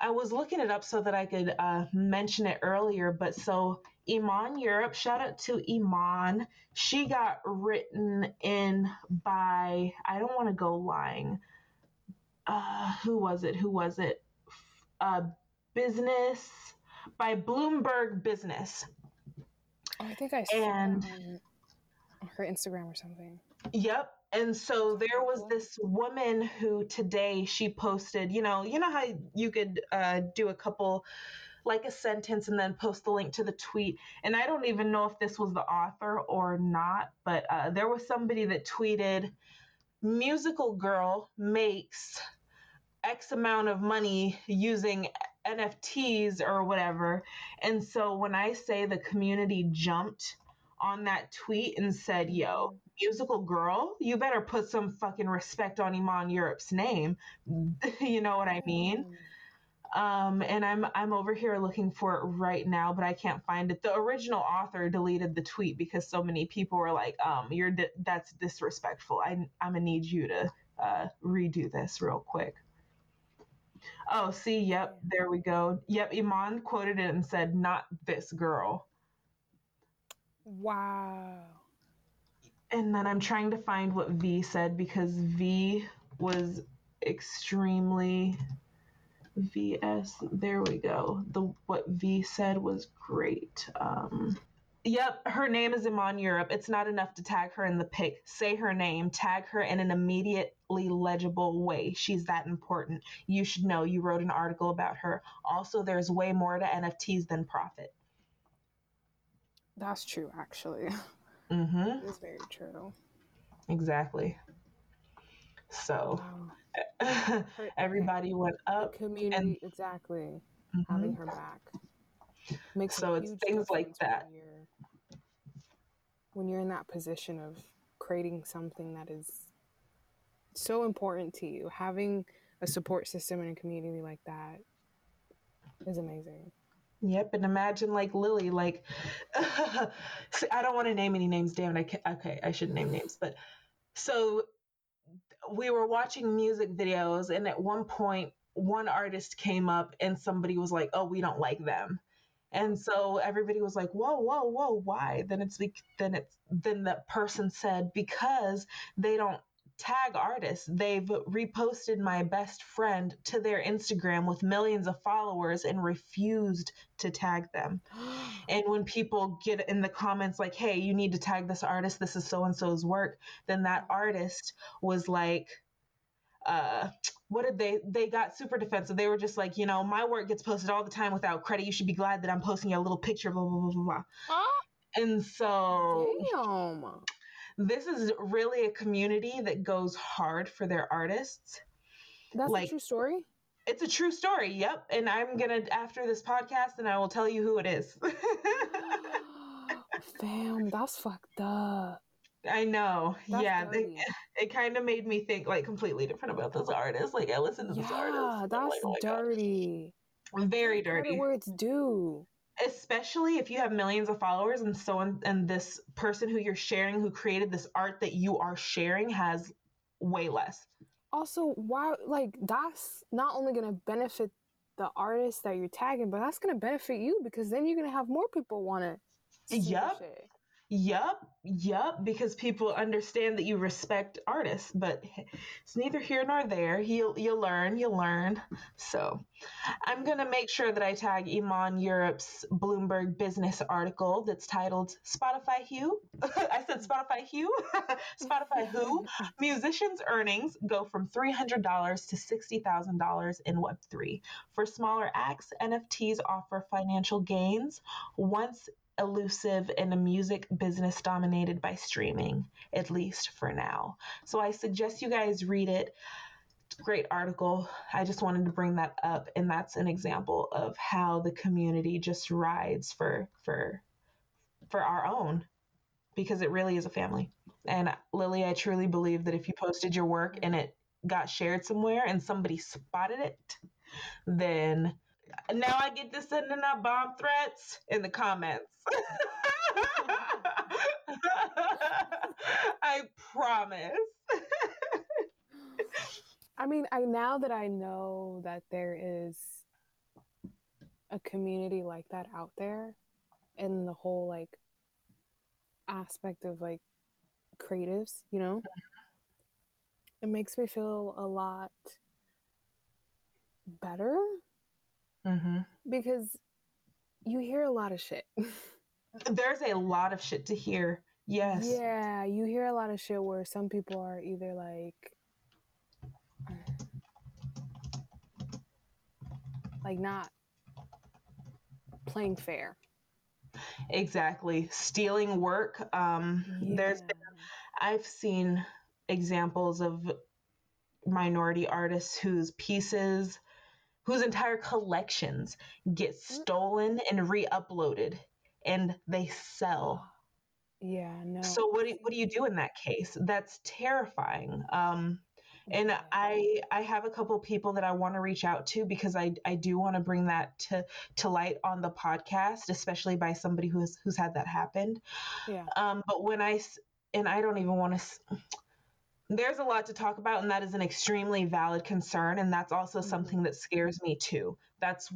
I was looking it up so that I could uh, mention it earlier, but so Iman Europe, shout out to Iman. She got written in by I don't want to go lying. Uh, who was it? Who was it? Uh, business by Bloomberg Business. Oh, I think I saw and, on her Instagram or something. Yep. And so there was this woman who today she posted, you know, you know how you could uh, do a couple, like a sentence and then post the link to the tweet. And I don't even know if this was the author or not, but uh, there was somebody that tweeted, musical girl makes X amount of money using NFTs or whatever. And so when I say the community jumped on that tweet and said, yo, musical girl, you better put some fucking respect on Iman Europe's name. [laughs] you know what I mean? Um, and I'm I'm over here looking for it right now, but I can't find it. The original author deleted the tweet because so many people were like, um, "You're di- that's disrespectful. I I'm gonna need you to uh, redo this real quick." Oh, see, yep, there we go. Yep, Iman quoted it and said, "Not this girl." Wow. And then I'm trying to find what V said because V was extremely VS. There we go. The what V said was great. Um, Yep, her name is Iman Europe. It's not enough to tag her in the pic. Say her name, tag her in an immediately legible way. She's that important. You should know you wrote an article about her. Also, there's way more to NFTs than profit. That's true, actually. [laughs] Mm-hmm. It's very true. Exactly. So wow. [laughs] everybody went up. The community, and, exactly. Mm-hmm. Having her back. Makes so it's things like that. When you're, when you're in that position of creating something that is so important to you, having a support system in a community like that is amazing. Yep, and imagine like Lily, like [laughs] I don't want to name any names. Damn it, I can't, okay, I shouldn't name names, but so we were watching music videos, and at one point, one artist came up, and somebody was like, "Oh, we don't like them," and so everybody was like, "Whoa, whoa, whoa, why?" Then it's then it's then the person said because they don't tag artists. They've reposted my best friend to their Instagram with millions of followers and refused to tag them. [gasps] and when people get in the comments like, "Hey, you need to tag this artist. This is so and so's work," then that artist was like uh what did they they got super defensive they were just like you know my work gets posted all the time without credit you should be glad that i'm posting a little picture blah blah blah blah blah and so damn this is really a community that goes hard for their artists. That's like, a true story. It's a true story. Yep. And I'm gonna after this podcast, and I will tell you who it is. [gasps] Fam, that's fucked up. I know. That's yeah, they, [laughs] it kind of made me think like completely different about this artist. Like I listened to yeah, this artist. Yeah, that's like, oh dirty. God. Very dirty. Where it's due especially if you have millions of followers and so on and this person who you're sharing who created this art that you are sharing has way less. Also why like that's not only going to benefit the artist that you're tagging but that's going to benefit you because then you're going to have more people want to yep Yup, yup, because people understand that you respect artists, but it's neither here nor there. You'll you'll learn, you'll learn. So, I'm gonna make sure that I tag Iman Europe's Bloomberg Business article that's titled "Spotify Who." [laughs] I said Spotify Who. [laughs] Spotify Who [laughs] musicians' earnings go from three hundred dollars to sixty thousand dollars in Web three. For smaller acts, NFTs offer financial gains once elusive in a music business dominated by streaming, at least for now. So I suggest you guys read it. Great article. I just wanted to bring that up, and that's an example of how the community just rides for for for our own, because it really is a family. And Lily, I truly believe that if you posted your work and it got shared somewhere and somebody spotted it, then now I get to sending out bomb threats in the comments. [laughs] I promise. I mean, I now that I know that there is a community like that out there and the whole like aspect of like creatives, you know, it makes me feel a lot better Mm-hmm. because you hear a lot of shit. [laughs] There's a lot of shit to hear. Yes. Yeah, you hear a lot of shit where some people are either like like not playing fair. Exactly. Stealing work. Um, There's been, I've seen examples of minority artists whose pieces, whose entire collections get stolen and re-uploaded, and they sell. yeah, no. So what do, what do you do in that case? That's terrifying. Um, and I I have a couple people that I want to reach out to because I I do want to bring that to to light on the podcast, especially by somebody who's who's had that happen. yeah. Um, but when I and I don't even want to. There's a lot to talk about, and that is an extremely valid concern, and that's also Mhm. something that scares me too. That's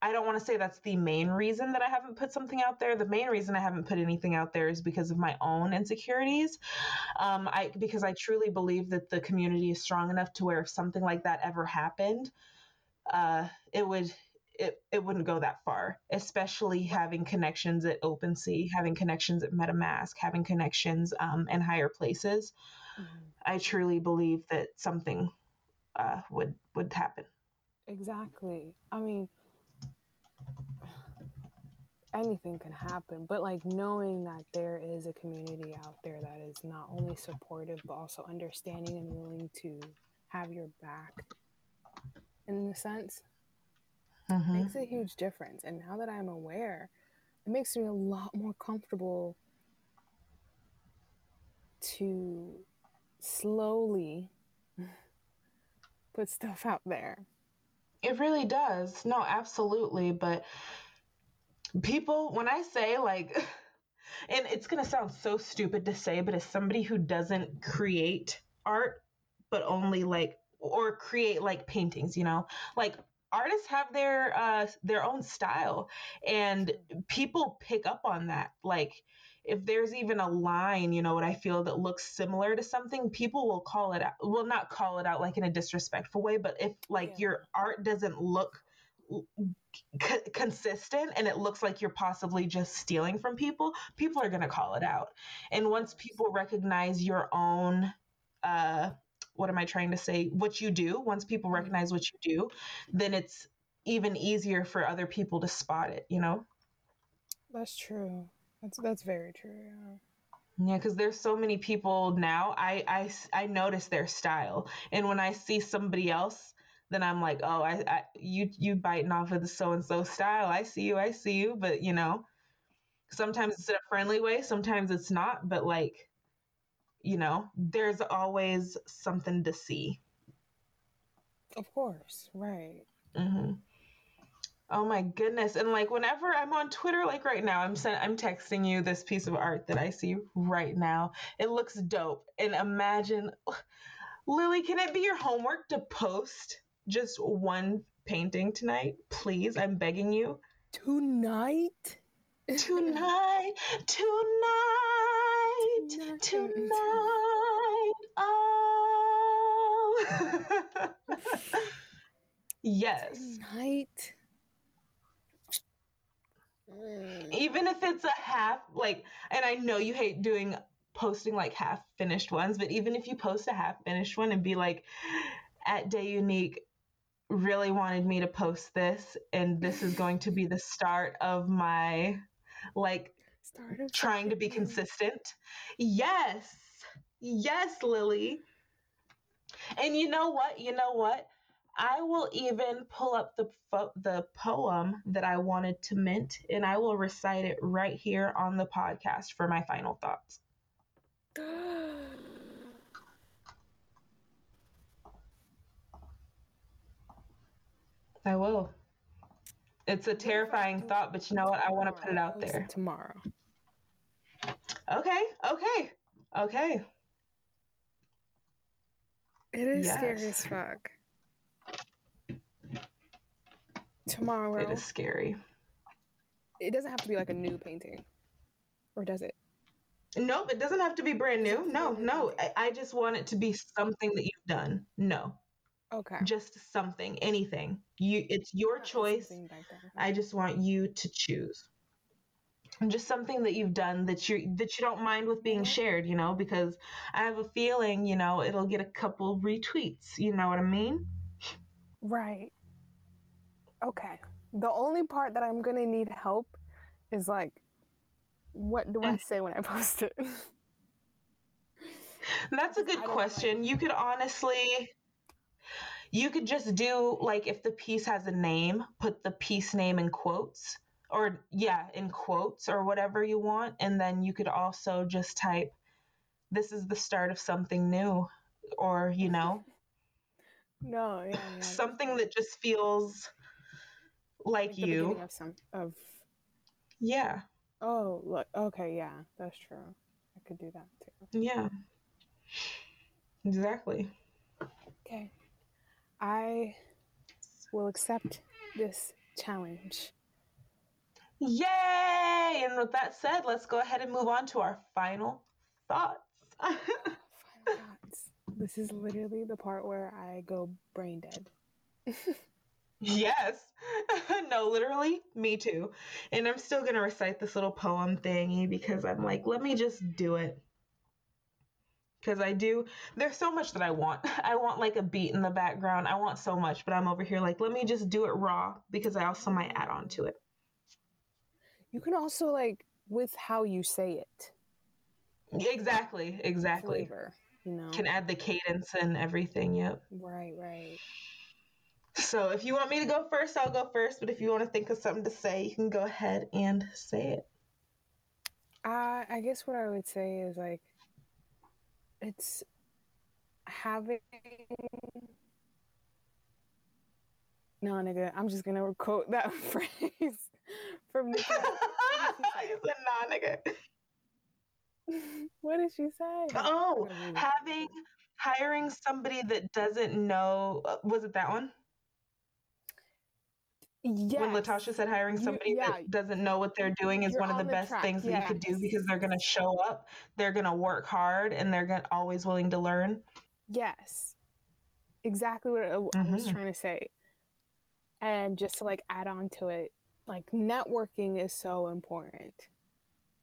I don't want to say that's the main reason that I haven't put something out there. The main reason I haven't put anything out there is because of my own insecurities. Um, I because I truly believe that the community is strong enough to where if something like that ever happened, uh, it would it, it wouldn't go that far. Especially having connections at OpenSea, having connections at MetaMask, having connections um, in higher places. Mhm. I truly believe that something uh, would would happen. Exactly. I mean, anything can happen, but like knowing that there is a community out there that is not only supportive but also understanding and willing to have your back in a sense Mhm. makes a huge difference. And now that I'm aware, it makes me a lot more comfortable to slowly [laughs] put stuff out there. It really does. No, absolutely. But people, when I say like, [laughs] and it's going to sound so stupid to say, but as somebody who doesn't create art, but only like, or create like paintings, you know, like artists have their uh their own style and people pick up on that like if there's even a line you know what i feel that looks similar to something people will call it out will not call it out like in a disrespectful way but if like Yeah. your art doesn't look c- consistent and it looks like you're possibly just stealing from people people are going to call it out and once people recognize your own uh what am i trying to say what you do once people Mhm. recognize what you do then it's even easier for other people to spot it you know That's true. That's that's very true. Yeah. yeah because there's so many people now I, I I notice their style and when i see somebody else then i'm like oh i, I you you biting off of the so and so style i see you i see you but you know sometimes it's in a friendly way sometimes it's not but like you know there's always something to see Of course, right. hmm Oh my goodness! And like whenever I'm on Twitter, like right now, I'm sent, I'm texting you this piece of art that I see right now. It looks dope. And imagine, [sighs] Lily, can it be your homework to post just one painting tonight, please? I'm begging you. Tonight. Tonight, tonight, tonight. Oh. [laughs] yes. Tonight. Mm. even if it's a half like and i know you hate doing posting like half finished ones but even if you post a half finished one and be like at day unique really wanted me to post this and this is going to be the start of my like Start of trying to be consistent. Yes. Yes lily. And you know what? You know what I will even pull up the fo- the poem that I wanted to mint and I will recite it right here on the podcast for my final thoughts. I will. It's a What if I terrifying thought, but you know what? I want to put it out there. tomorrow. Okay, okay, okay. It is scary as fuck. Tomorrow. It is scary. It doesn't have to be like a new painting. Or does it? Nope, it doesn't have to be brand new. No, no. I, I just want it to be something that you've done. No. Okay. Just something, anything. You it's your choice. I just want you to choose. And just something that you've done that you that you don't mind with being mm-hmm. shared, you know, because I have a feeling, you know, it'll get a couple retweets, you know what I mean? Right. Okay. The only part that I'm to need help is like what do I mm. say when I [laughs] post it? That's a good question. You could honestly you could just do like if the piece has a name, put the piece name in quotes or yeah, in quotes or whatever you want and then you could also just type this is the start of something new or, you know, [laughs] no, yeah, yeah. something that just feels like, like you. of some of yeah. Oh look okay yeah that's true. I could do that too. Yeah. Exactly. Okay. I will accept this challenge. Yay! And with that said let's go ahead and move on to our final thoughts. [laughs] Final thoughts. This is literally the part where i go brain dead. [laughs] Yes. No, literally, me too. And I'm still going to recite this little poem thingy because I'm like, let me just do it. Because I do, there's so much that I want. [laughs] I want like a beat in the background. I want so much, but I'm over here like, let me just do it raw because I also might add on to it. You can also like, with how you say it. Exactly, exactly. Flavor, you know. Can add the cadence and everything. Yep. Right, right. So if you want me to go first, I'll go first. But if you want to think of something to say, you can go ahead and say it. Uh, I guess what I would say is like, it's having. No, nigga, I'm just gonna quote that [laughs] phrase from. [laughs] you said nah, nigga. [laughs] what did she say? Oh, having hiring somebody that doesn't know. Uh, was it that one? Yes. When Latasha said hiring somebody you, yeah. that doesn't know what they're doing is You're one of the, the best track. things yes. that you could do because they're going to show up, they're going to work hard, and they're gonna, always willing to learn. Yes, exactly what I, mm-hmm. Was trying to say. And just to like add on to it, like networking is so important.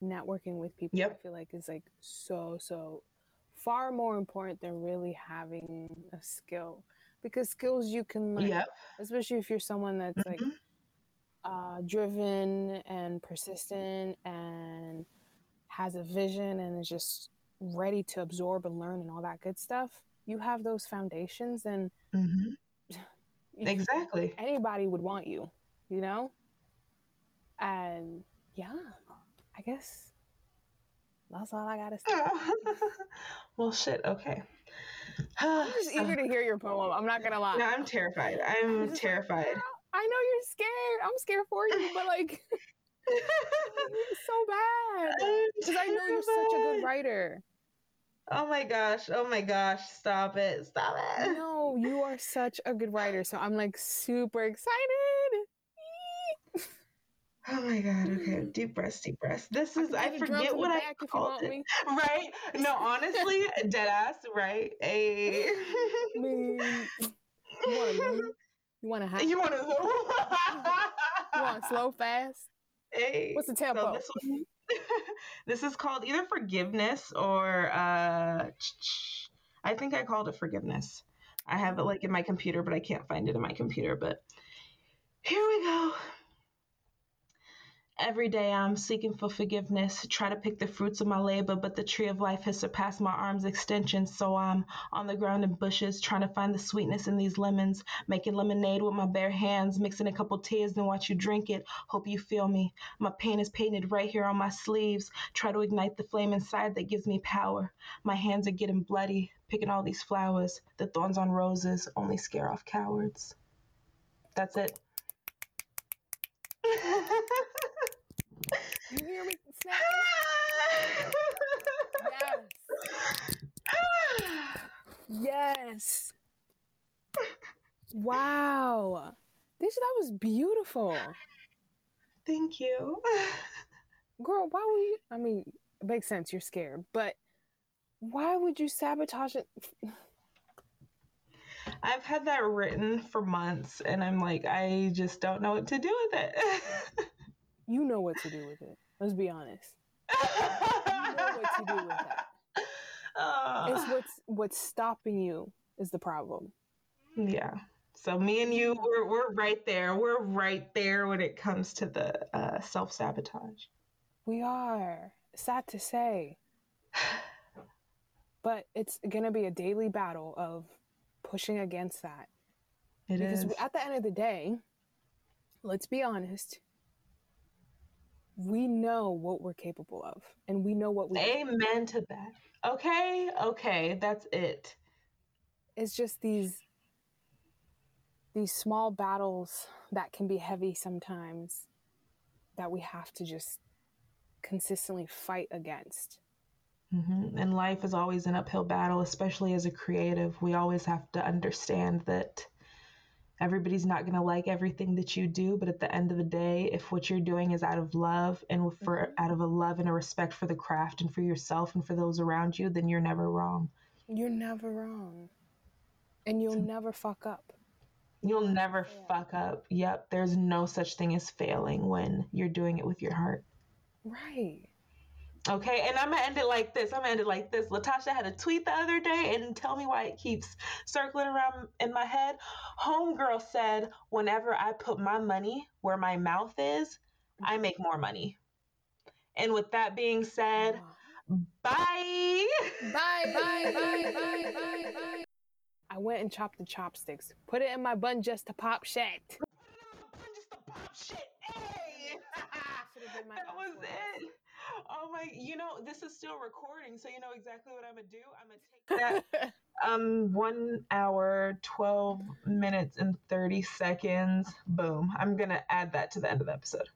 Networking with people, yep. I feel like is like so so far more important than really having a skill because skills you can learn, yep. especially if you're someone that's mm-hmm. like uh, driven and persistent and has a vision and is just ready to absorb and learn and all that good stuff. You have those foundations, and mm-hmm. [laughs] exactly anybody would want you, you know. And yeah, I guess that's all I gotta say. [laughs] well, shit. Okay. [sighs] I'm just eager to hear your poem. I'm not gonna lie. No, I'm terrified. I'm terrified. Like, I know you're scared. I'm scared for you, but like, [laughs] so bad [laughs] because I know you're such a good writer. Oh my gosh. Oh my gosh. Stop it. Stop it. No, you are such a good writer. So I'm like super excited. Oh my god. Okay. Deep breaths. Deep breaths. This is. I, I forget what I called it. Me. [laughs] Right? No. Honestly, dead ass. Right? A. [laughs] Me. You want to? You want to? [laughs] You want slow, fast? Hey. What's the tempo? So this, one, this is called either forgiveness or uh, [tsk] I think I called it forgiveness. I have it like in my computer, but I can't find it in my computer. But here we go. Every day I'm seeking for forgiveness, try to pick the fruits of my labor, but the tree of life has surpassed my arm's extension. So I'm on the ground in bushes, trying to find the sweetness in these lemons, making lemonade with my bare hands, mixing a couple tears, then watch you drink it. Hope you feel me. My pain is painted right here on my sleeves. Try to ignite the flame inside that gives me power. My hands are getting bloody, picking all these flowers. The thorns on roses only scare off cowards. That's it. [laughs] You hear me yes. [sighs] Yes. wow. This that was beautiful. Thank you. Girl, why would you I mean, it makes sense, you're scared, but why would you sabotage it? I've had that written for months and I'm like, I just don't know what to do with it. [laughs] you know what to do with it. Let's be honest. [laughs] you know what to do with that. Uh, it's what's what's stopping you is the problem. Yeah. So me and you, we're we're right there. We're right there when it comes to the uh, self sabotage. We are. Sad to say. [sighs] but it's gonna be a daily battle of pushing against that. It because is. at the end of the day, let's be honest, we know what we're capable of and we know what we Amen to that. Okay, okay, that's it. It's just these these small battles that can be heavy sometimes that we have to just consistently fight against. Mm-hmm. And life is always an uphill battle, especially as a creative. We always have to understand that everybody's not going to like everything that you do, but at the end of the day, if what you're doing is out of love and for mm-hmm. out of a love and a respect for the craft and for yourself and for those around you, then you're never wrong. You're never wrong. And you'll never fuck up. You'll never fuck up. Yep, there's no such thing as failing when you're doing it with your heart. Right. Okay, and I'm gonna end it like this. I'm gonna end it like this. Latasha had a tweet the other day, and tell me why it keeps circling around in my head. Homegirl said, "Whenever I put my money where my mouth is, I mm-hmm. make more money." And with that being said, bye. Bye. Bye. Bye. Bye. Bye. Bye. Bye. I went and chopped the chopsticks. Put it in my bun just to pop shit. Put it in my bun just to pop shit. Hey. that [laughs] was it. Oh my, you know, this is still recording, so you know exactly what I'm gonna do. I'm gonna take that [laughs] um one hour, 12 minutes and 30 seconds. Boom. I'm gonna add that to the end of the episode.